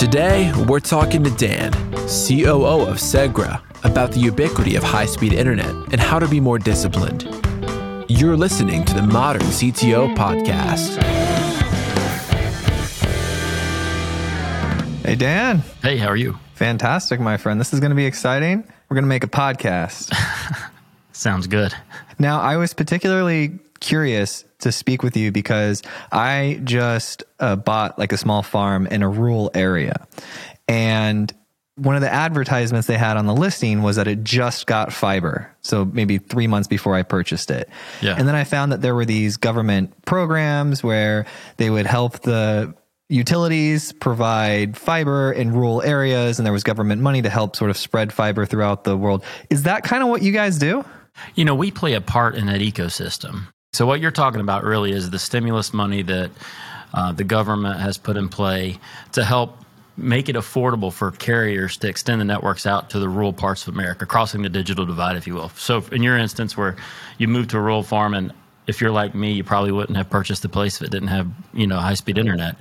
Today, we're talking to Dan, COO of Segra, about the ubiquity of high speed internet and how to be more disciplined. You're listening to the Modern CTO Podcast. Hey, Dan. Hey, how are you? Fantastic, my friend. This is going to be exciting. We're going to make a podcast. Sounds good. Now, I was particularly curious to speak with you because I just uh, bought like a small farm in a rural area. And one of the advertisements they had on the listing was that it just got fiber. So maybe three months before I purchased it. Yeah. And then I found that there were these government programs where they would help the utilities provide fiber in rural areas and there was government money to help sort of spread fiber throughout the world. Is that kind of what you guys do? You know, we play a part in that ecosystem. So, what you're talking about really is the stimulus money that uh, the government has put in play to help make it affordable for carriers to extend the networks out to the rural parts of America, crossing the digital divide, if you will. So, in your instance, where you moved to a rural farm, and if you're like me, you probably wouldn't have purchased the place if it didn't have, you know, high speed internet.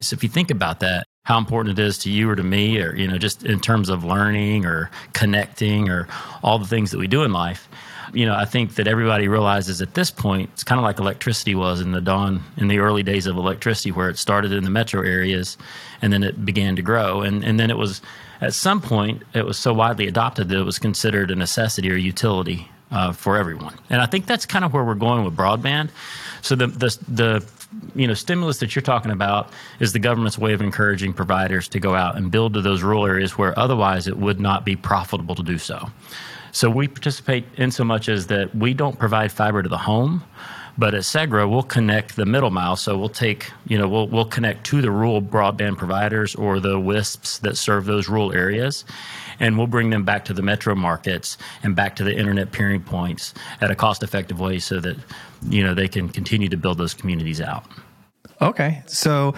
So, if you think about that, how important it is to you or to me, or, you know, just in terms of learning or connecting or all the things that we do in life, you know, I think that everybody realizes at this point, it's kind of like electricity was in the dawn, in the early days of electricity, where it started in the metro areas and then it began to grow. And, and then it was, at some point, it was so widely adopted that it was considered a necessity or utility uh, for everyone. And I think that's kind of where we're going with broadband. So the, the, the you know stimulus that you're talking about is the government's way of encouraging providers to go out and build to those rural areas where otherwise it would not be profitable to do so. So we participate in so much as that we don't provide fiber to the home, but at Segra we'll connect the middle mile. So we'll take, you know, we'll we'll connect to the rural broadband providers or the WISPs that serve those rural areas, and we'll bring them back to the metro markets and back to the internet peering points at a cost-effective way, so that you know they can continue to build those communities out. Okay, so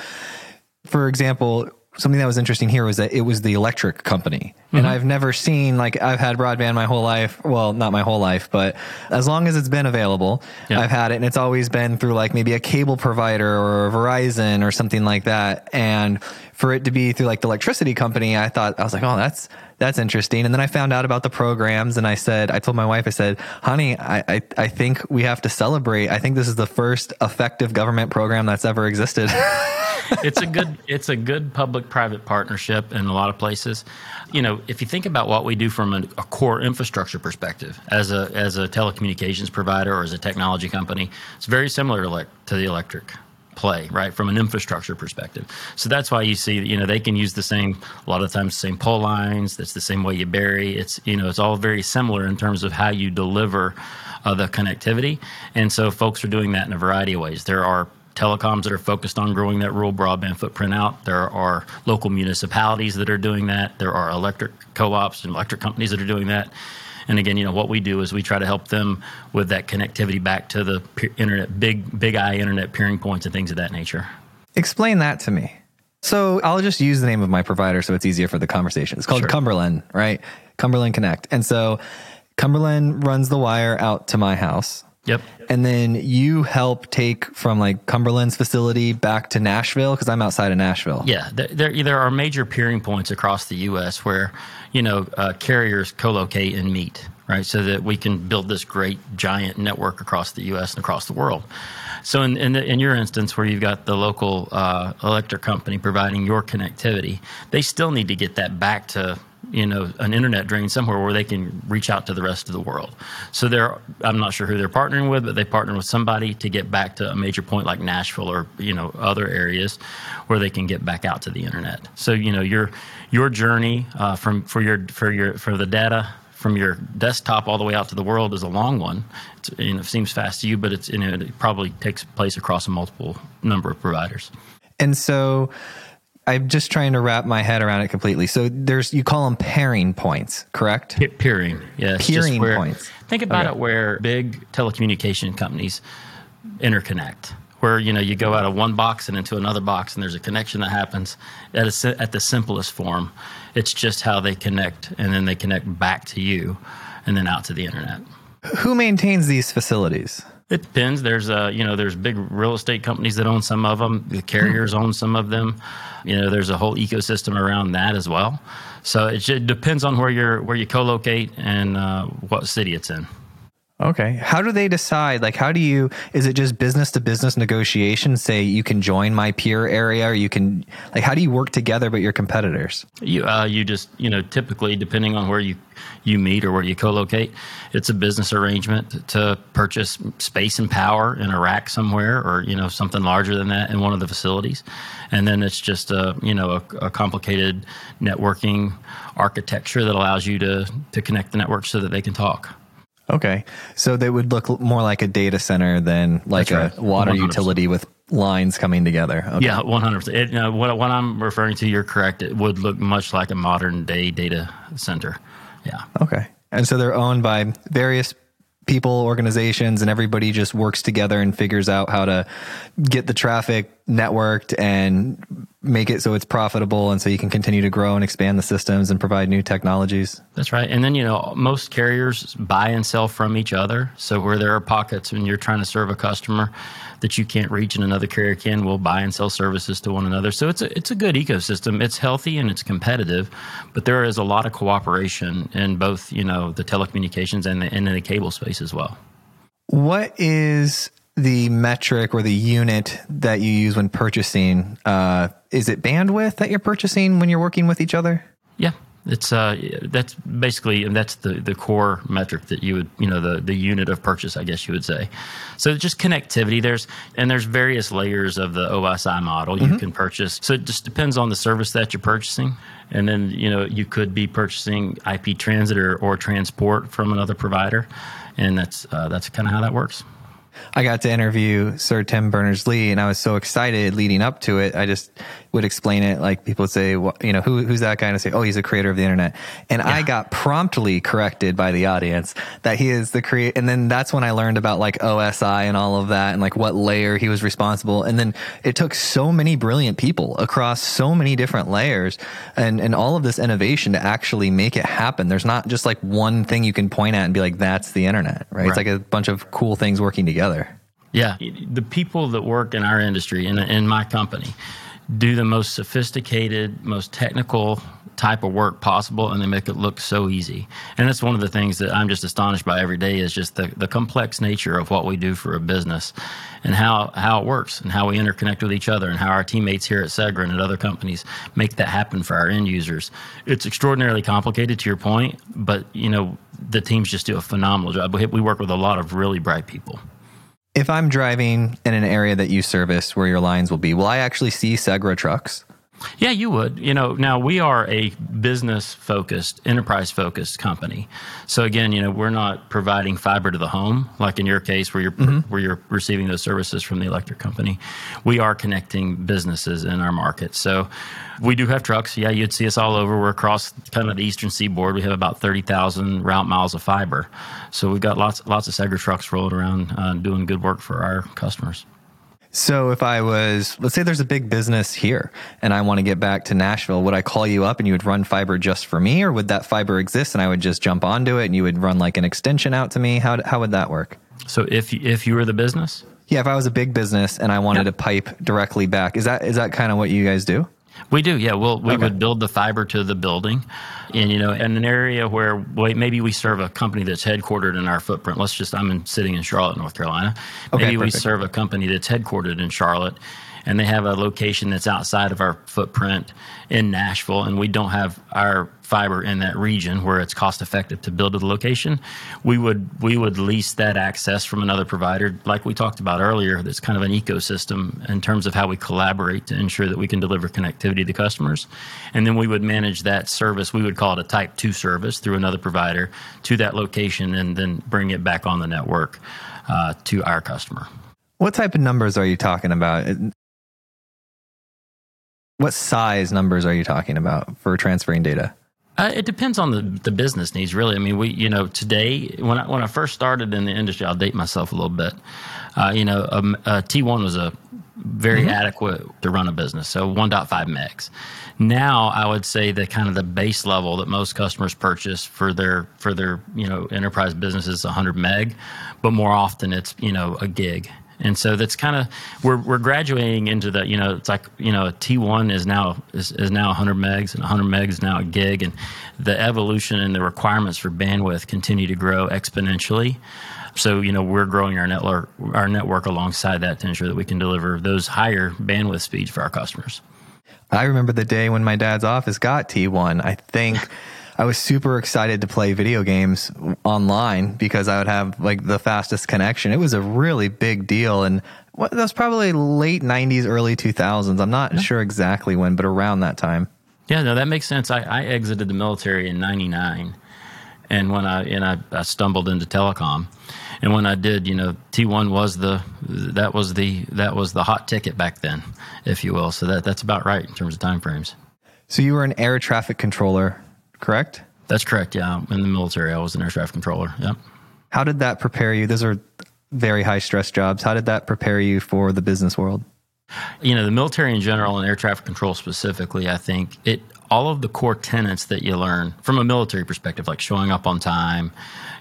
for example, something that was interesting here was that it was the electric company. Mm-hmm. And I've never seen like I've had broadband my whole life. Well, not my whole life, but as long as it's been available, yeah. I've had it and it's always been through like maybe a cable provider or Verizon or something like that. And for it to be through like the electricity company, I thought I was like, "Oh, that's that's interesting. And then I found out about the programs and I said, I told my wife, I said, honey, I, I, I think we have to celebrate. I think this is the first effective government program that's ever existed. it's a good it's a good public private partnership in a lot of places. You know, if you think about what we do from a, a, core infrastructure perspective as a as a telecommunications provider or as a technology company, it's very similar to, like to the electric play, right, from an infrastructure perspective. So that's why you see, you know, they can use the same, a lot of times, same pole lines. That's the same way you bury. It's, you know, it's all very similar in terms of how you deliver uh, the connectivity. And so folks are doing that in a variety of ways. There are telecoms that are focused on growing that rural broadband footprint out. There are local municipalities that are doing that. There are electric co ops and electric companies that are doing that. And again, you know what we do is we try to help them with that connectivity back to the internet, big big eye internet peering points and things of that nature. Explain that to me. So I'll just use the name of my provider so it's easier for the conversation. It's called sure. Cumberland, right? Cumberland Connect. And so Cumberland runs the wire out to my house. Yep. And then you help take from like Cumberland's facility back to Nashville because I'm outside of Nashville. Yeah, there, there are major peering points across the U.S. where you know uh, carriers co-locate and meet, right? So that we can build this great giant network across the U.S. and across the world. So in in, the, in your instance, where you've got the local uh, electric company providing your connectivity, they still need to get that back to you know an internet drain somewhere where they can reach out to the rest of the world. So they're I'm not sure who they're partnering with, but they partner with somebody to get back to a major point like Nashville or you know other areas where they can get back out to the internet. So you know your your journey uh, from for your for your for the data from your desktop all the way out to the world is a long one. It's, you know, it seems fast to you, but it's you know, it probably takes place across a multiple number of providers. And so I'm just trying to wrap my head around it completely. So there's you call them pairing points, correct? P- peering, yes. Peering where, points. Think about okay. it where big telecommunication companies interconnect, where you know you go out of one box and into another box, and there's a connection that happens at a, at the simplest form. It's just how they connect, and then they connect back to you, and then out to the internet. Who maintains these facilities? It depends. There's a you know, there's big real estate companies that own some of them. The carriers own some of them. You know, there's a whole ecosystem around that as well. So it, it depends on where you're where you co-locate and uh, what city it's in. Okay. How do they decide? Like, how do you, is it just business to business negotiation? Say you can join my peer area or you can, like, how do you work together but your competitors? You, uh, you just, you know, typically depending on where you, you meet or where you co-locate, it's a business arrangement to purchase space and power in a rack somewhere or, you know, something larger than that in one of the facilities. And then it's just a, you know, a, a complicated networking architecture that allows you to, to connect the network so that they can talk. Okay. So they would look more like a data center than like That's a water 100%. utility with lines coming together. Okay. Yeah, one hundred percent. Uh, what what I'm referring to, you're correct. It would look much like a modern day data center. Yeah. Okay. And so they're owned by various people, organizations, and everybody just works together and figures out how to get the traffic networked and make it so it's profitable and so you can continue to grow and expand the systems and provide new technologies. That's right. And then, you know, most carriers buy and sell from each other. So where there are pockets when you're trying to serve a customer that you can't reach and another carrier can, will buy and sell services to one another. So it's a, it's a good ecosystem. It's healthy and it's competitive, but there is a lot of cooperation in both, you know, the telecommunications and the, and in the cable space as well. What is the metric or the unit that you use when purchasing? Uh, is it bandwidth that you're purchasing when you're working with each other? Yeah, it's uh, that's basically and that's the the core metric that you would you know the the unit of purchase, I guess you would say. So just connectivity. There's and there's various layers of the OSI model you can purchase. So it just depends on the service that you're purchasing, and then you know you could be purchasing IP transit or, or transport from another provider, and that's uh, that's kind of how that works. I got to interview Sir Tim Berners Lee, and I was so excited leading up to it. I just would explain it like people would say, well, you know, who, who's that guy? And I say, oh, he's a creator of the internet. And I got promptly corrected by the audience that he is the creator. And then that's when I learned about like OSI and all of that and like what layer he was responsible. And then it took so many brilliant people across so many different layers and, and all of this innovation to actually make it happen. There's not just like one thing you can point at and be like, that's the internet, right? It's like a bunch of cool things working together. Yeah, the people that work in our industry in in my company do the most sophisticated, most technical type of work possible, and they make it look so easy. And that's one of the things that I'm just astonished by every day is just the, the complex nature of what we do for a business, and how how it works, and how we interconnect with each other, and how our teammates here at Segra and at other companies make that happen for our end users. It's extraordinarily complicated, to your point, but you know the teams just do a phenomenal job. We we work with a lot of really bright people. If I'm driving in an area that you service where your lines will be, will I actually see Segra trucks? Yeah, you would. You know, now we are a business focused, enterprise focused company. So again, you know, we're not providing fiber to the home like in your case where you're where you're receiving those services from the electric company. We are connecting businesses in our market. So we do have trucks. Yeah, you'd see us all over. We're across kind of the eastern seaboard. We have about 30,000 route miles of fiber. So we've got lots lots of Segra trucks rolling around uh, doing good work for our customers. So if I was, let's say there's a big business here and I want to get back to Nashville, would I call you up and you would run fiber just for me or would that fiber exist and I would just jump onto it and you would run like an extension out to me? How, how would that work? So if you, if you were the business, Yeah, if I was a big business and I wanted Yeah. to pipe directly back, is that is that kind of what you guys do? We do, yeah. We'll, we Okay. would build the fiber to the building, and you know, in an area where wait, maybe we serve a company that's headquartered in our footprint. Let's just, I'm in, sitting in Charlotte, North Carolina. Okay, maybe we serve a company that's headquartered in Charlotte, and they have a location that's outside of our footprint in Nashville, and we don't have our fiber in that region where it's cost effective to build to the location. We would we would lease that access from another provider, like we talked about earlier. That's kind of an ecosystem in terms of how we collaborate to ensure that we can deliver connectivity to customers, and then we would manage that service. We would call it a Type Two service through another provider to that location, and then bring it back on the network uh, to our customer. What type of numbers are you talking about? What size numbers are you talking about for transferring data? Uh, it depends on the, the business needs, really. I mean, we, you know, today when I, when I first started in the industry, I'll date myself a little bit. Uh, you know, um, a T1 was a very mm-hmm. adequate to run a business. So 1.5 megs. Now I would say the kind of the base level that most customers purchase for their for their you know enterprise business is 100 meg, but more often it's you know a gig. And so that's kind of we're we're graduating into the you know it's like you know a T1 is now is, is now 100 megs and 100 megs is now a gig and the evolution and the requirements for bandwidth continue to grow exponentially. So you know we're growing our network our network alongside that to ensure that we can deliver those higher bandwidth speeds for our customers. I remember the day when my dad's office got T1. I think I was super excited to play video games online because I would have like the fastest connection. It was a really big deal. And that was probably late 90s, early 2000s. I'm not yeah. sure exactly when, but around that time. Yeah, no, that makes sense. I, I exited the military in 99. And when I, and I, I stumbled into telecom and when I did, you know, T1 was the that was the that was the hot ticket back then, if you will. So that that's about right in terms of time frames. So you were an air traffic controller, correct? That's correct. Yeah, in the military, I was an air traffic controller. Yep. How did that prepare you? Those are very high stress jobs. How did that prepare you for the business world? You know, the military in general and air traffic control specifically, I think it all of the core tenets that you learn from a military perspective, like showing up on time,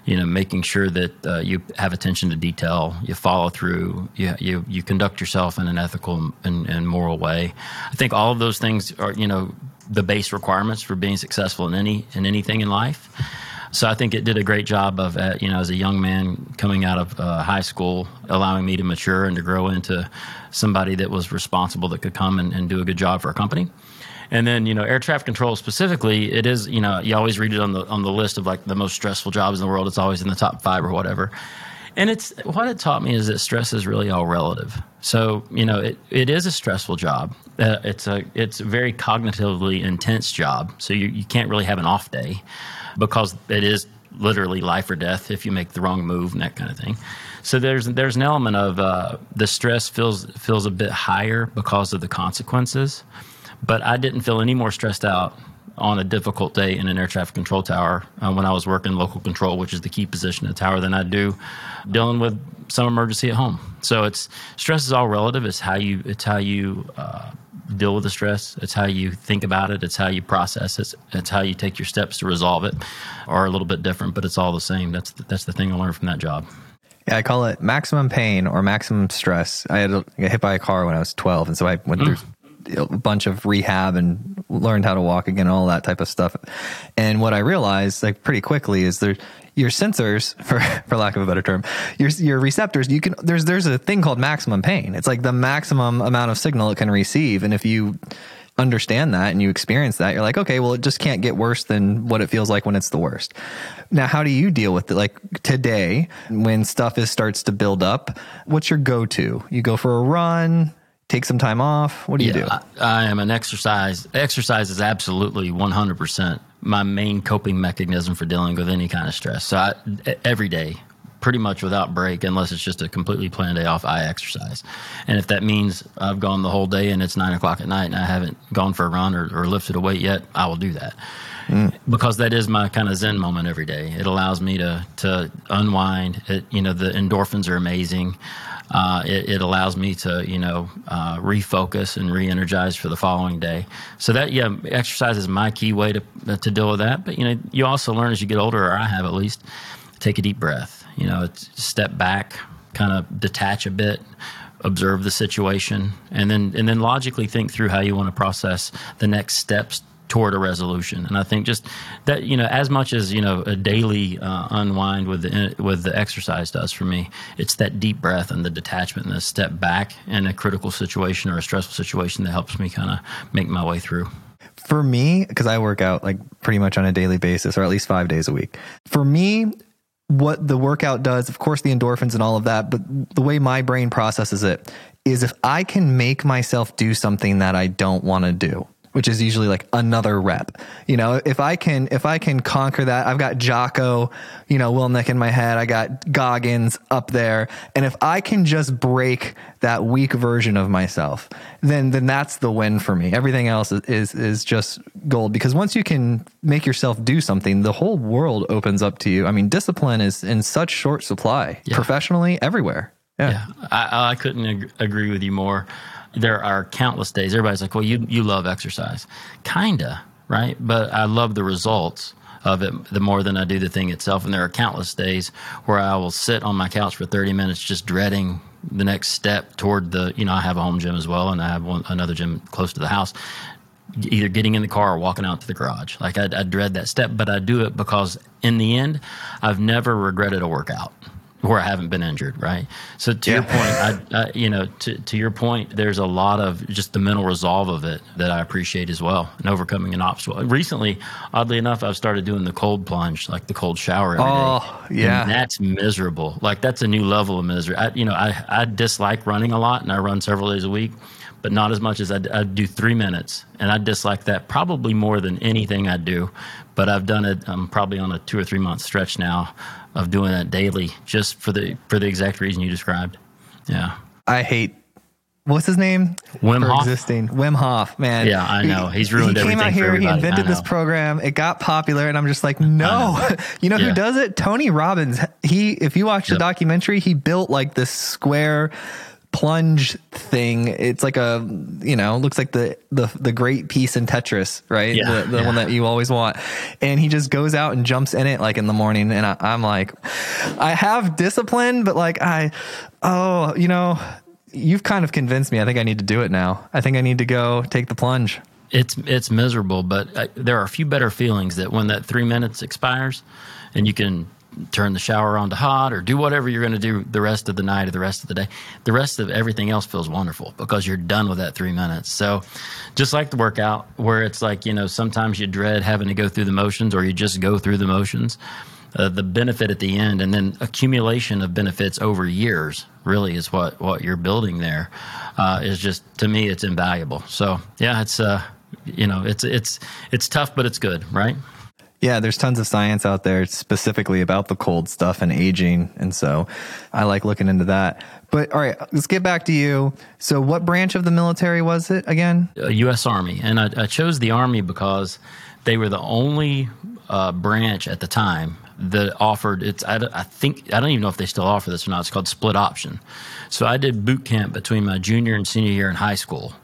you know, making sure that uh, you have attention to detail, you follow through, you you, you conduct yourself in an ethical and, and moral way. I think all of those things are, you know, the base requirements for being successful in any in anything in life. So I think it did a great job of, uh, you know, as a young man coming out of uh, high school, allowing me to mature and to grow into somebody that was responsible that could come and, and do a good job for a company. And then, you know, air traffic control specifically, it is, you know, you always read it on the on the list of like the most stressful jobs in the world. It's always in the top five or whatever. And it's what it taught me is that stress is really all relative. So you know, it, it is a stressful job. Uh, it's a it's a very cognitively intense job. So you, you can't really have an off day because it is literally life or death if you make the wrong move and that kind of thing. So there's there's an element of uh, the stress feels feels a bit higher because of the consequences. But I didn't feel any more stressed out on a difficult day in an air traffic control tower uh, when I was working local control, which is the key position in the tower, than I do dealing with some emergency at home. So it's stress is all relative. It's how you it's how you uh, deal with the stress. It's how you think about it. It's how you process it. It's how you take your steps to resolve it, are a little bit different, but it's all the same. That's the, that's the thing I learned from that job. Yeah, I call it maximum pain or maximum stress. I had got hit by a car when I was 12, and so I went through a bunch of rehab and learned how to walk again, all that type of stuff. And what I realized, like pretty quickly, is there your sensors, for for lack of a better term, your your receptors. You can there's there's a thing called maximum pain. It's like the maximum amount of signal it can receive, and if you understand that and you experience that, you're like, okay, well, it just can't get worse than what it feels like when it's the worst. Now, how do you deal with it? Like today, when stuff is starts to build up, what's your go to? You go for a run, take some time off? What do yeah, you do? I, I, am an exercise. Exercise is absolutely 100% my main coping mechanism for dealing with any kind of stress. So I, every day, pretty much without break, unless it's just a completely planned day off, I exercise. And if that means I've gone the whole day and it's nine o'clock at night and I haven't gone for a run or, or lifted a weight yet, I will do that. Mm. Because that is my kind of zen moment every day. It allows me to to unwind. It, you know, the endorphins are amazing uh, it, it, allows me to you know uh, refocus and re-energize for the following day. So that yeah, exercise is my key way to to deal with that. But you know, you also learn as you get older, or I have at least, take a deep breath. You know, step back, kind of detach a bit observe the situation and then and then logically think through how you want to process the next steps toward a resolution. And I think just that you know, as much as you know, a daily uh, unwind with the with the exercise does for me, it's that deep breath and the detachment and the step back in a critical situation or a stressful situation that helps me kind of make my way through. For me, because I work out like pretty much on a daily basis, or at least five days a week. For me, what the workout does, of course, the endorphins and all of that, but the way my brain processes it is if I can make myself do something that I don't want to do which is usually like another rep. You know, if I can if I can conquer that, I've got Jocko, you know, Willink in my head, I got Goggins up there, and if I can just break that weak version of myself, then then that's the win for me. Everything else is is, is just gold because once you can make yourself do something, the whole world opens up to you. I mean, discipline is in such short supply, yeah. professionally everywhere. Yeah, I, I couldn't ag- agree with you more. There are countless days. Everybody's like, "Well, you you love exercise, kinda, right?" But I love the results of it the more than I do the thing itself. And there are countless days where I will sit on my couch for 30 minutes just dreading the next step toward the, you know, I have a home gym as well, and I have one, another gym close to the house. Either getting in the car or walking out to the garage. Like I, I dread that step, but I do it because in the end, I've never regretted a workout where I haven't been injured, right? So to Yeah. your point, I, I, you know, to, to your point, there's a lot of just the mental resolve of it that I appreciate as well, and overcoming an obstacle. Recently, oddly enough, I've started doing the cold plunge, like the cold shower every day. Oh, yeah. And that's miserable. Like that's a new level of misery. I, you know, I, I dislike running a lot, and I run several days a week, but not as much as I, I do three minutes, and I dislike that probably more than anything I do. But I've done it. I'm probably on a two or three month stretch now of doing that daily, just for the for the exact reason you described. Yeah. I hate. What's his name? Wim Hof? Existing Wim Hof, man. Yeah, I know. He's ruined He came out here. He invented this program. It got popular, and I'm just like, no. you know Yeah. who does it? Tony Robbins. He, if you watch the documentary, he built like this square plunge thing. It's like a, you know, looks like the the the great piece in Tetris, right? Yeah, the the yeah. one that you always want. And he just goes out and jumps in it like in the morning. And I, I'm like, I have discipline, but like I, oh, you know, you've kind of convinced me. I think I need to do it now. I think I need to go take the plunge. It's it's miserable, but uh, there are a few better feelings that when that three minutes expires, and you can turn the shower on to hot or do whatever you're going to do the rest of the night or the rest of the day. The rest of everything else feels wonderful because you're done with that three minutes. So, just like the workout, where it's like you know sometimes you dread having to go through the motions or you just go through the motions. Uh, the benefit at the end and then accumulation of benefits over years really is what what you're building there uh, is just to me it's invaluable so yeah it's uh you know it's it's it's tough but it's good right Yeah, there's tons of science out there specifically about the cold stuff and aging. And so I like looking into that. But all right, let's get back to you. So, what branch of the military was it again? U.S. Army, and I, I chose the Army because they were the only uh, branch at the time that offered it's. I, I think I don't even know if they still offer this or not. It's called split option. So I did boot camp between my junior and senior year in high school.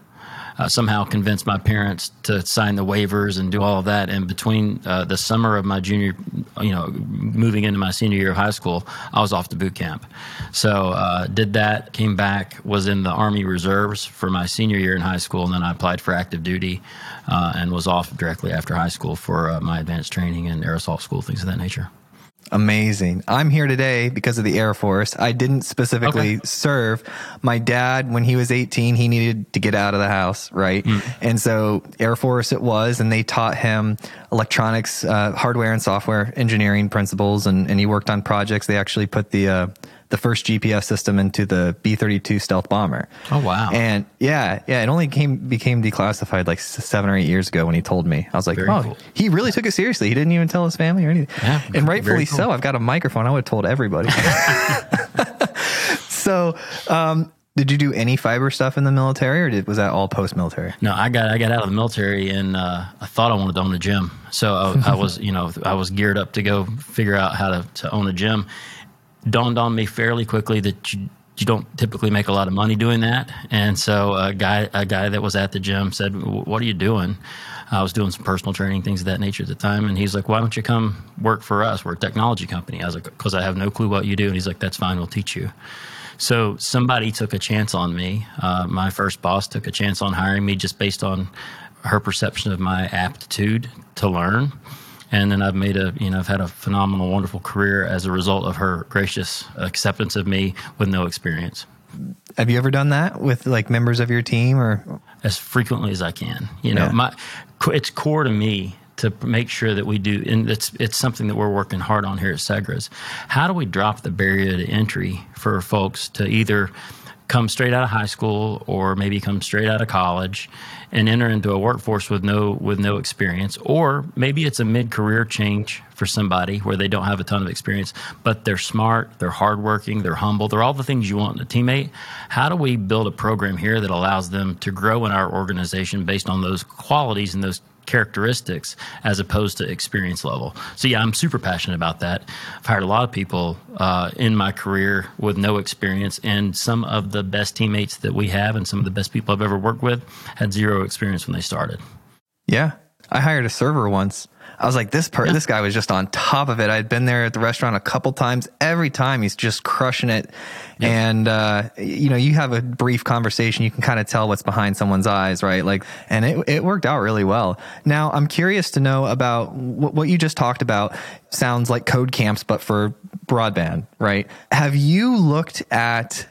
Uh, somehow convinced my parents to sign the waivers and do all of that. And between uh, the summer of my junior, you know, moving into my senior year of high school, I was off to boot camp. So uh, did that, came back, was in the Army Reserves for my senior year in high school, and then I applied for active duty uh, and was off directly after high school for uh, my advanced training and aerosol school, things of that nature. Amazing. I'm here today because of the Air Force. I didn't specifically Okay. serve. My dad, when he was 18, he needed to get out of the house, right? Hmm. And so Air Force it was, and they taught him electronics, uh, hardware and software engineering principles, and, and he worked on projects. They actually put the uh, the first GPS system into the B-32 stealth bomber. Oh, wow. And yeah, yeah, it only came became declassified like seven or eight years ago when he told me. I was like, Very oh, cool. he really took it seriously. He didn't even tell his family or anything. Yeah, and rightfully cool. so. I've got a microphone. I would have told everybody. so, um, did you do any fiber stuff in the military, or did, was that all post military? No, I got I got out of the military and uh, I thought I wanted to own a gym. So I, I was you know I was geared up to go figure out how to, to own a gym. Dawned on me fairly quickly that you you don't typically make a lot of money doing that. And so a guy a guy that was at the gym said, "What are you doing?" I was doing some personal training, things of that nature at the time, and he's like, "Why don't you come work for us? We're a technology company." I was like, "Because I have no clue what you do." And he's like, "That's fine. We'll teach you." So somebody took a chance on me. Uh, my first boss took a chance on hiring me just based on her perception of my aptitude to learn. And then I've made a, you know, I've had a phenomenal, wonderful career as a result of her gracious acceptance of me with no experience Have you ever done that with like members of your team, or as frequently as I can. You know, Yeah. my it's core to me to make sure that we do, and it's it's something that we're working hard on here at Segras. How do we drop the barrier to entry for folks to either come straight out of high school or maybe come straight out of college and enter into a workforce with no with no experience. Or maybe it's a mid-career change for somebody where they don't have a ton of experience but they're smart they're hardworking they're humble they're all the things you want in a teammate. How do we build a program here that allows them to grow in our organization based on those qualities and those characteristics as opposed to experience level. So yeah, I'm super passionate about that. I've hired a lot of people uh, in my career with no experience, and some of the best teammates that we have, and some of the best people I've ever worked with, had zero experience when they started. Yeah, I hired a server once I was like, this yeah. this guy was just on top of it. I'd been there at the restaurant a couple times. Every time he's just crushing it. Yeah. And, uh, you know, you have a brief conversation. You can kind of tell what's behind someone's eyes, right? Like, and it, it worked out really well. Now I'm curious to know about what, what you just talked about sounds like code camps, but for broadband, right? Have you looked at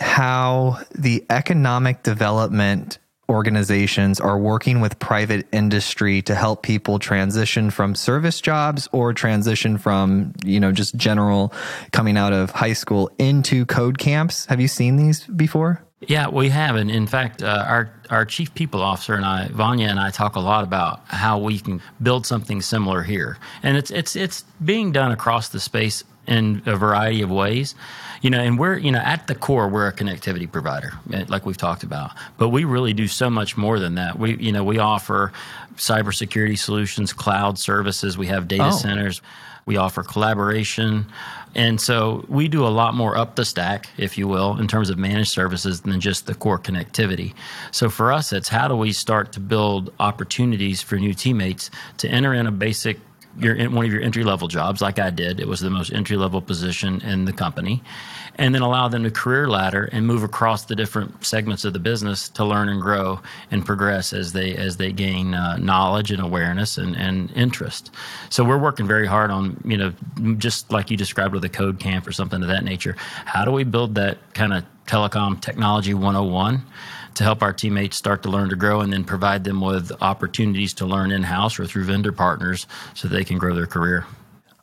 how the economic development organizations are working with private industry to help people transition from service jobs or transition from, you know, just general coming out of high school into code camps. Have you seen these before? Yeah, we have, and in fact, uh, our our chief people officer and I, Vanya and I, talk a lot about how we can build something similar here, and it's it's it's being done across the space in a variety of ways you know, and we're, you know, at the core, we're a connectivity provider, eh, like we've talked about. But we really do so much more than that. We, you know, we offer cybersecurity solutions, cloud services. We have data oh. centers. We offer collaboration. And so we do a lot more up the stack, if you will, in terms of managed services than just the core connectivity. So for us, it's how do we start to build opportunities for new teammates to enter in a basic your one of your entry level jobs, like I did. It was the most entry level position in the company, and then allow them to career ladder and move across the different segments of the business to learn and grow and progress as they as they gain uh, knowledge and awareness and, and interest. So we're working very hard on you know just like you described with a code camp or something of that nature. How do we build that kind of telecom technology 101? To help our teammates start to learn to grow and then provide them with opportunities to learn in house or through vendor partners so they can grow their career.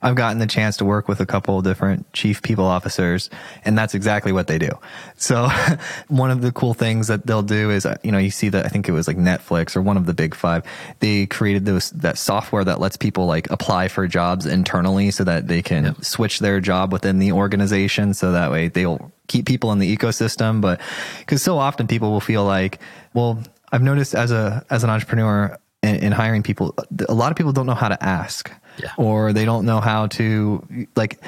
I've gotten the chance to work with a couple of different chief people officers, and that's exactly what they do. So, one of the cool things that they'll do is, uh, you know, you see that I think it was like Netflix or one of the big five. They created those that software that lets people like apply for jobs internally, so that they can yep. switch their job within the organization. So that way they'll keep people in the ecosystem. But because so often people will feel like, well, I've noticed as a as an entrepreneur in, in hiring people, a lot of people don't know how to ask yeah. or they don't know how to like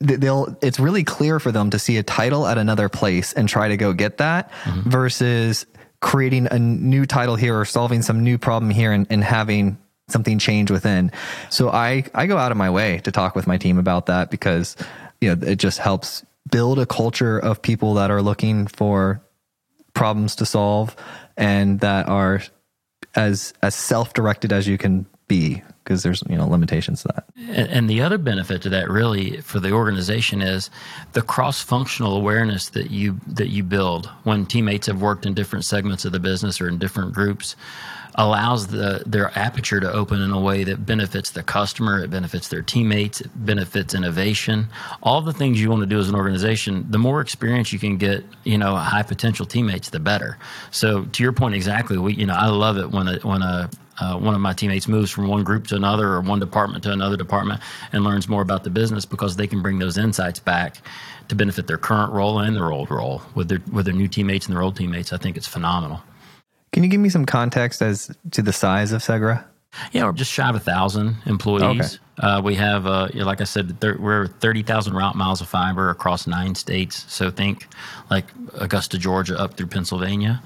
they'll it's really clear for them to see a title at another place and try to go get that mm-hmm. versus creating a new title here or solving some new problem here and, and having something change within so i i go out of my way to talk with my team about that because you know it just helps build a culture of people that are looking for problems to solve and that are as as self-directed as you can be because there's you know limitations to that. And, and, the other benefit to that really for the organization is the cross-functional awareness that you that you build when teammates have worked in different segments of the business or in different groups allows the their aperture to open in a way that benefits the customer, it benefits their teammates, it benefits innovation. All the things you want to do as an organization, the more experience you can get, you know, high potential teammates, the better. So to your point exactly, we you know, I love it when a when a uh, one of my teammates moves from one group to another or one department to another department and learns more about the business because they can bring those insights back to benefit their current role and their old role with their with their new teammates and their old teammates. I think it's phenomenal. Can you give me some context as to the size of Segra? Yeah, we're just shy of a thousand employees. Okay. Uh, we have, uh, like I said, thir- we're thirty thousand route miles of fiber across nine states. So think like Augusta, Georgia, up through Pennsylvania,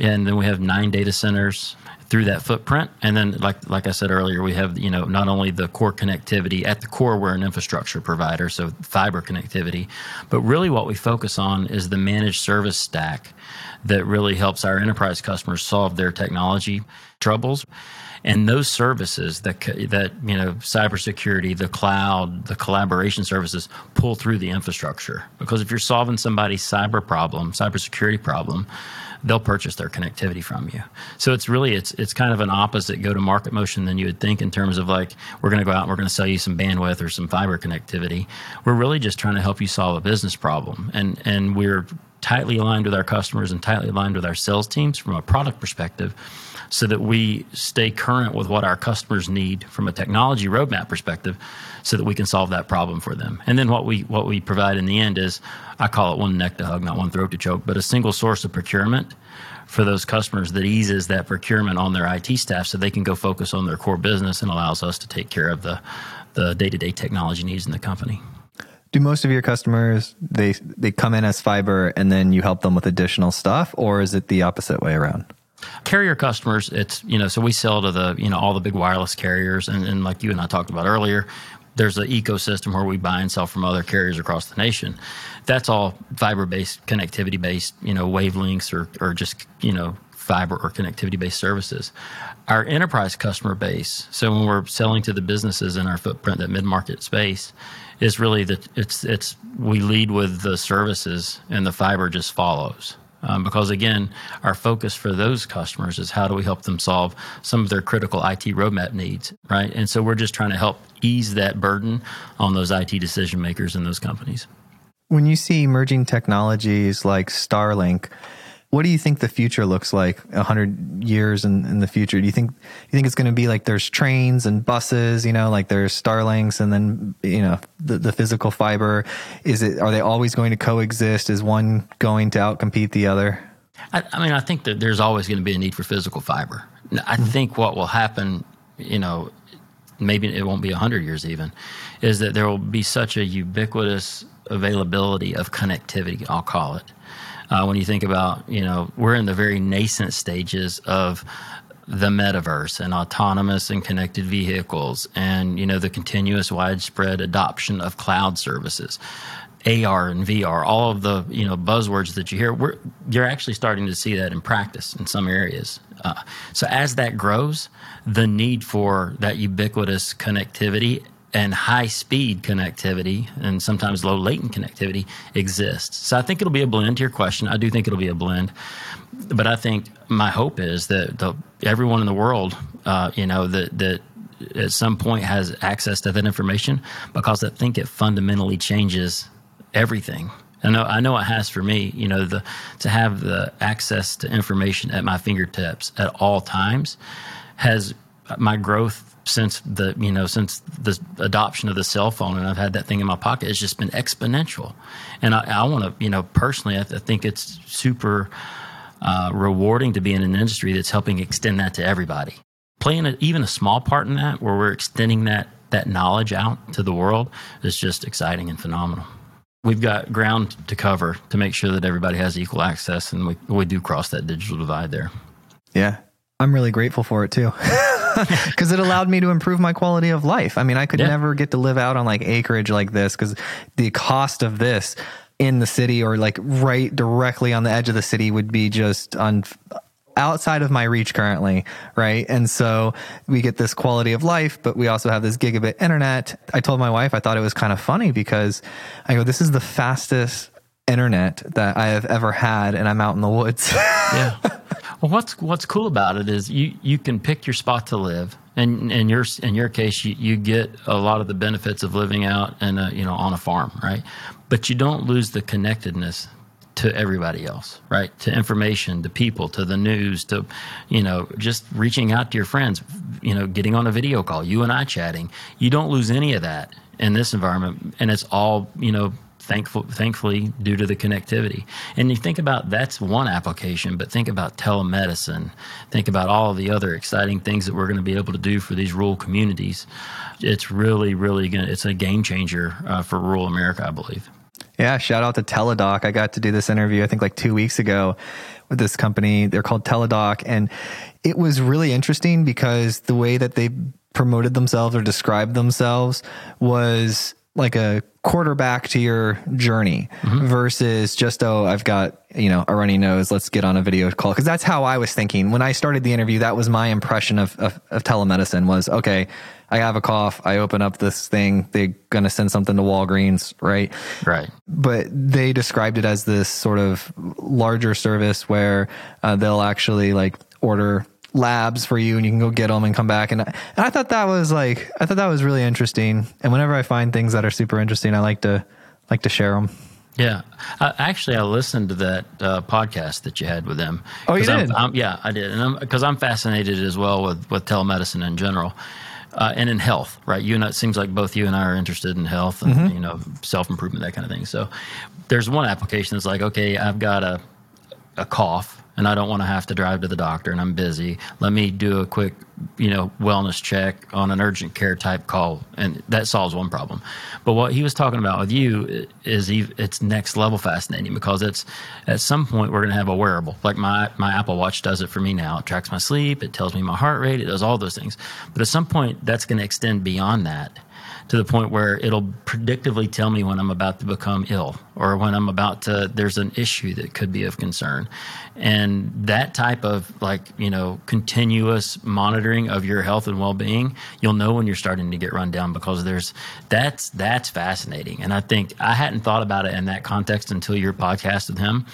and then we have nine data centers through that footprint. And then, like like I said earlier, we have you know not only the core connectivity at the core, we're an infrastructure provider, so fiber connectivity, but really what we focus on is the managed service stack that really helps our enterprise customers solve their technology troubles. And those services that that you know cybersecurity, the cloud, the collaboration services pull through the infrastructure because if you're solving somebody's cyber problem, cybersecurity problem, they'll purchase their connectivity from you. So it's really it's it's kind of an opposite go to market motion than you would think in terms of like we're going to go out and we're going to sell you some bandwidth or some fiber connectivity. We're really just trying to help you solve a business problem, and and we're tightly aligned with our customers and tightly aligned with our sales teams from a product perspective so that we stay current with what our customers need from a technology roadmap perspective so that we can solve that problem for them. And then what we what we provide in the end is I call it one neck to hug, not one throat to choke, but a single source of procurement for those customers that eases that procurement on their IT staff so they can go focus on their core business and allows us to take care of the the day-to-day technology needs in the company. Do most of your customers they they come in as fiber and then you help them with additional stuff or is it the opposite way around? Carrier customers it's you know so we sell to the you know all the big wireless carriers. And, and like you and i talked about earlier there's an ecosystem where we buy and sell from other carriers across the nation. That's all fiber based connectivity based you know wavelengths or, or just you know fiber or connectivity based services. Our enterprise customer base so when we're selling to the businesses in our footprint that mid-market space is really that it's it's we lead with the services and the fiber just follows um, because again, our focus for those customers is how do we help them solve some of their critical IT roadmap needs, right? And so we're just trying to help ease that burden on those IT decision makers in those companies. When you see emerging technologies like Starlink, what do you think the future looks like a hundred years in, in the future? Do you think you think it's going to be like there's trains and buses, you know, like there's Starlinks, and then you know the, the physical fiber? Is it are they always going to coexist? Is one going to outcompete the other? I, I mean, I think that there's always going to be a need for physical fiber. I mm-hmm. think what will happen, you know, maybe it won't be 100 years even, is that there will be such a ubiquitous availability of connectivity, I'll call it, uh, when you think about, you know, we're in the very nascent stages of the metaverse and autonomous and connected vehicles and, you know, the continuous widespread adoption of cloud services. AR and VR, all of the you know buzzwords that you hear, you're actually starting to see that in practice in some areas. Uh, so as that grows, the need for that ubiquitous connectivity and high speed connectivity and sometimes low latent connectivity exists. So I think it'll be a blend to your question. I do think it'll be a blend. But I think my hope is that the, everyone in the world, uh, you know, that, that at some point has access to that information because I think it fundamentally changes everything. I know, I know it has for me, you know, the, to have the access to information at my fingertips at all times has my growth since the you know since the adoption of the cell phone and I've had that thing in my pocket it's just been exponential. And I, I want to you know personally I, th- I think it's super uh, rewarding to be in an industry that's helping extend that to everybody. Playing a, even a small part in that where we're extending that that knowledge out to the world is just exciting and phenomenal. We've got ground to cover to make sure that everybody has equal access and we, we do cross that digital divide there. Yeah I'm really grateful for it too. because it allowed me to improve my quality of life. I mean, I could yeah. never get to live out on like acreage like this because the cost of this in the city or like right directly on the edge of the city would be just on outside of my reach currently, right? And so we get this quality of life, but we also have this gigabit internet. I told my wife I thought it was kind of funny because I go, this is the fastest internet that I have ever had, and I'm out in the woods. yeah. Well, what's what's cool about it is you you can pick your spot to live, and in your in your case, you, you get a lot of the benefits of living out and you know on a farm, right? But you don't lose the connectedness to everybody else, right? To information, to people, to the news, to, you know, just reaching out to your friends, you know, getting on a video call, you and I chatting. You don't lose any of that in this environment. And it's all, you know, thankful, thankfully, due to the connectivity. And you think about that's one application, but think about telemedicine. Think about all of the other exciting things that we're going to be able to do for these rural communities. It's really, really going it's a game changer uh, for rural America, I believe. Yeah, shout out to Teladoc. I got to do this interview, I think like two weeks ago with this company. They're called Teladoc. And it was really interesting because the way that they promoted themselves or described themselves was like a quarterback to your journey mm-hmm. versus just oh I've got you know a runny nose let's get on a video call. Because that's how I was thinking. When I started the interview that was my impression of, of, of telemedicine was okay I have a cough I open up this thing they're gonna send something to Walgreens right? Right. But they described it as this sort of larger service where uh, they'll actually like order labs for you and you can go get them and come back. And, and I thought that was like, I thought that was really interesting. And whenever I find things that are super interesting, I like to, like to share them. Yeah, uh, actually, I listened to that uh, podcast that you had with them. Oh, you did? I'm, I'm, yeah, I did, and because I'm, I'm, fascinated as well with with telemedicine in general, uh, and in health. Right, you and it seems like both you and I are interested in health and mm-hmm. you know self improvement that kind of thing. So, there's one application that's like, okay, I've got a a cough and I don't want to have to drive to the doctor and I'm busy. Let me do a quick, you know, wellness check on an urgent care type call, and that solves one problem. But what he was talking about with you is it's next level fascinating because it's at some point we're going to have a wearable. Like my my Apple Watch does it for me now. It tracks my sleep, it tells me my heart rate, it does all those things. But at some point that's going to extend beyond that to the point where it'll predictively tell me when I'm about to become ill or when I'm about to, there's an issue that could be of concern. And that type of like, you know, continuous monitoring of your health and well being, you'll know when you're starting to get run down because there's, that's, that's fascinating. And I think I hadn't thought about it in that context until your podcast with him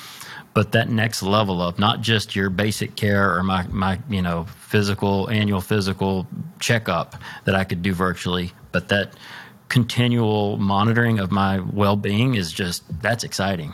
but that next level of not just your basic care or my, my you know physical annual physical checkup that I could do virtually, but that continual monitoring of my well-being is just that's exciting.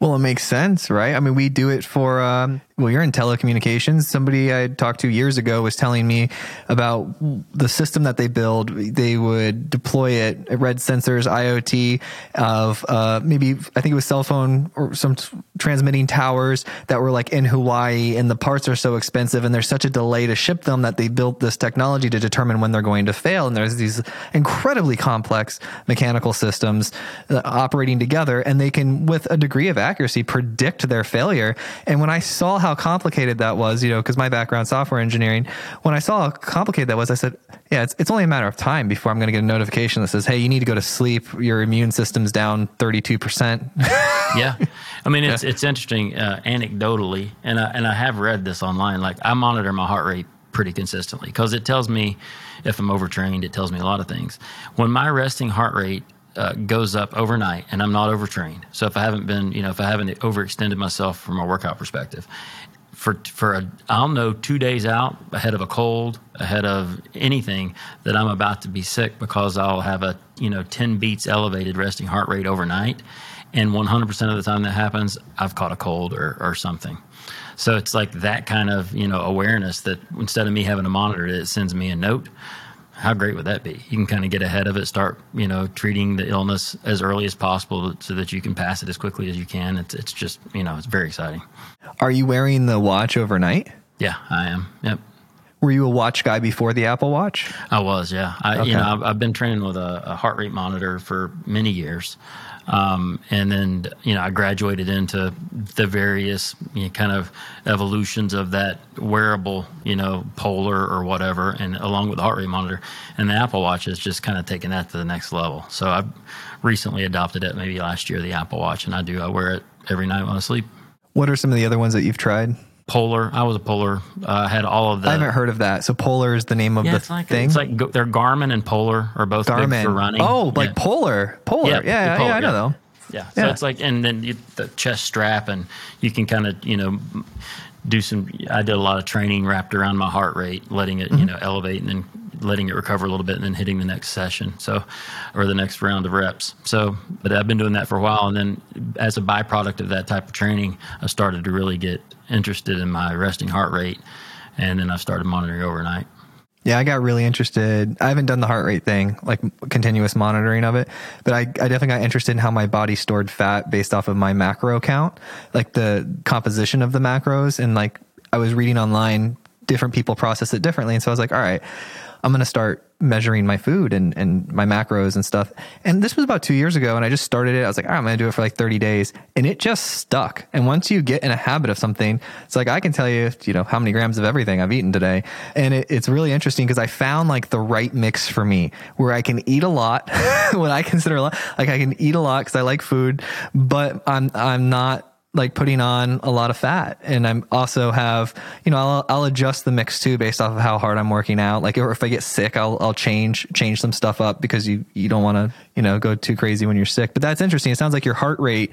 Well, it makes sense, right? I mean, we do it for um, well, you're in telecommunications. Somebody I talked to years ago was telling me about the system that they build. They would deploy it, at red sensors, IoT of uh, maybe I think it was cell phone or some t- transmitting towers that were like in Hawaii, and the parts are so expensive, and there's such a delay to ship them that they built this technology to determine when they're going to fail. And there's these incredibly complex mechanical systems uh, operating together, and they can, with a degree of accuracy, predict their failure. And when I saw how how complicated that was, you know, because my background software engineering, when I saw how complicated that was, I said, yeah, it's, it's only a matter of time before I'm going to get a notification that says, hey, you need to go to sleep. Your immune system's down 32%. yeah. I mean, it's, yeah. it's interesting uh, anecdotally, and I, and I have read this online. Like, I monitor my heart rate pretty consistently because it tells me if I'm overtrained, it tells me a lot of things. When my resting heart rate uh, goes up overnight and I'm not overtrained. So if I haven't been, you know, if I haven't overextended myself from a workout perspective, for for a, I'll know two days out ahead of a cold, ahead of anything that I'm about to be sick because I'll have a you know 10 beats elevated resting heart rate overnight, and 100% of the time that happens, I've caught a cold or or something. So it's like that kind of you know awareness that instead of me having to monitor it, it sends me a note how great would that be? You can kind of get ahead of it, start, you know, treating the illness as early as possible so that you can pass it as quickly as you can. It's, it's just, you know, it's very exciting. Are you wearing the watch overnight? Yeah, I am. Yep. Were you a watch guy before the Apple Watch? I was, yeah. I, okay. you know, I've, I've, been training with a, a heart rate monitor for many years. Um, and then, you know, I graduated into the various you know, kind of evolutions of that wearable, you know, polar or whatever, and along with the heart rate monitor. And the Apple Watch has just kind of taken that to the next level. So I've recently adopted it, maybe last year, the Apple Watch, and I do. I wear it every night when I sleep. What are some of the other ones that you've tried? Polar. I was a Polar. Uh, had all of that. I haven't heard of that. So Polar is the name of yeah, the it's like, thing. It's like they're Garmin and Polar are both Garmin. big for running. Oh, like yeah. Polar. Polar. Yeah, yeah, Polar, yeah I know though. Yeah. So it's like, and then you, the chest strap, and you can kind of, you know, do some. I did a lot of training wrapped around my heart rate, letting it, mm-hmm. you know, elevate, and then letting it recover a little bit, and then hitting the next session. So, or the next round of reps. So, but I've been doing that for a while, and then as a byproduct of that type of training, I started to really get interested in my resting heart rate, and then I started monitoring overnight. Yeah, I got really interested. I haven't done the heart rate thing, like continuous monitoring of it, but I, I definitely got interested in how my body stored fat based off of my macro count, like the composition of the macros. And like I was reading online, different people process it differently. And so I was like, all right, I'm going to start measuring my food and, and my macros and stuff. And this was about two years ago. And I just started it. I was like, I'm going to do it for like 30 days. And it just stuck. And once you get in a habit of something, it's like, I can tell you, you know, how many grams of everything I've eaten today. And it, it's really interesting because I found like the right mix for me where I can eat a lot, what I consider a lot. Like I can eat a lot because I like food, but I'm, I'm not like putting on a lot of fat. And i'm also have you know I'll, I'll adjust the mix too based off of how hard i'm working out. Like or if i get sick i'll, I'll change change some stuff up because you you don't want to you know go too crazy when you're sick. But that's interesting. It sounds like your heart rate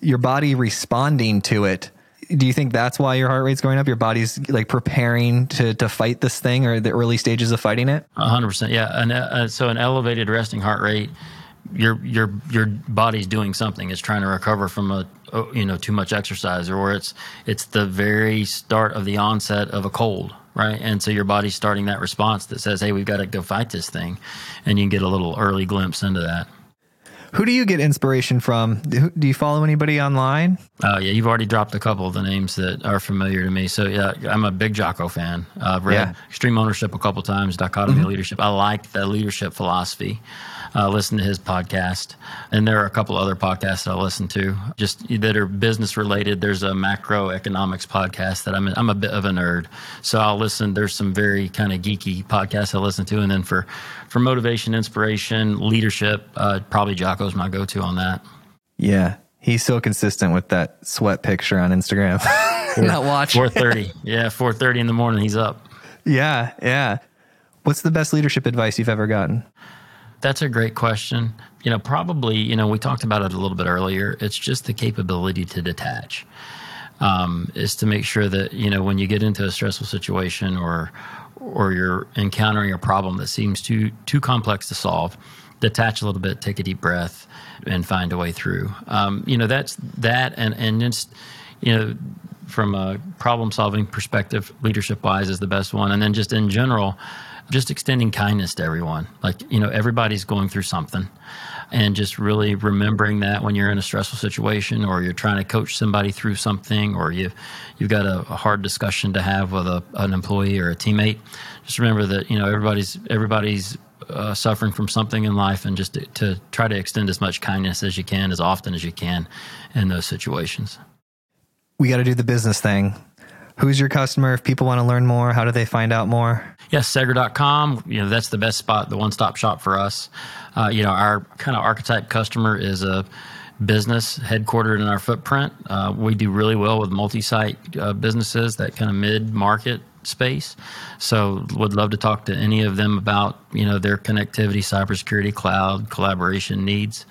your body responding to it. Do you think that's why your heart rate's going up? Your body's like preparing to to fight this thing or the early stages of fighting it? 100% yeah. And uh, so an elevated resting heart rate your your your body's doing something it's trying to recover from a you know too much exercise or it's it's the very start of the onset of a cold right and so your body's starting that response that says hey we've got to go fight this thing and you can get a little early glimpse into that Who do you get inspiration from? Do you follow anybody online? Oh yeah, you've already dropped a couple of the names that are familiar to me. So yeah, I'm a big Jocko fan. Uh, I've read Yeah. Extreme Ownership a couple times, Dichotomy of Leadership. I like the leadership philosophy. Uh, listen to his podcast, and there are a couple other podcasts that I listen to, just that are business related. There's a macroeconomics podcast that I'm I'm a bit of a nerd, so I'll listen. There's some very kind of geeky podcasts I listen to, and then for for motivation, inspiration, leadership, uh, probably Jocko's my go-to on that. Yeah. He's so consistent with that sweat picture on Instagram. Not watch. Four thirty, yeah, four thirty in the morning. He's up. Yeah, yeah. What's the best leadership advice you've ever gotten? That's a great question. You know, probably, you know, we talked about it a little bit earlier. It's just the capability to detach. Um, is to make sure that, you know, when you get into a stressful situation or or you're encountering a problem that seems too too complex to solve, detach a little bit, take a deep breath, and find a way through. Um, you know, that's that and and just, you know, from a problem solving perspective, leadership wise is the best one. And then just in general, just extending kindness to everyone. Like, you know, everybody's going through something. And just really remembering that when you're in a stressful situation or you're trying to coach somebody through something or you've, you've got a, a hard discussion to have with a, an employee or a teammate, just remember that, you know, everybody's, everybody's uh, suffering from something in life and just to, to try to extend as much kindness as you can, as often as you can in those situations. We got to do the business thing. Who's your customer? If people want to learn more, how do they find out more? Yes, Segra.com. You know, that's the best spot, the one stop shop for us. Uh, you know, our kind of archetype customer is a business headquartered in our footprint. Uh, we do really well with multi site uh, businesses, that kind of mid market space. So, would love to talk to any of them about, you know, their connectivity, cybersecurity, cloud, collaboration needs.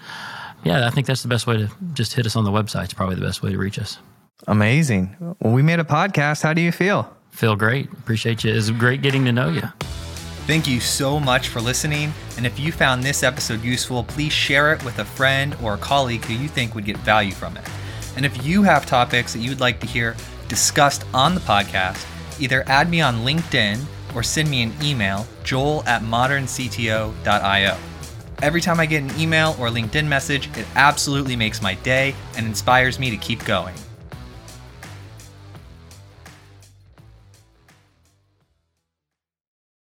Yeah, I think that's the best way to just hit us on the website. It's probably the best way to reach us. Amazing. Well, we made a podcast. How do you feel? Feel great. Appreciate you. It's great getting to know you. Thank you so much for listening. And if you found this episode useful, please share it with a friend or a colleague who you think would get value from it. And if you have topics that you would like to hear discussed on the podcast, either add me on LinkedIn or send me an email, joel at moderncto.io. Every time I get an email or LinkedIn message, it absolutely makes my day and inspires me to keep going.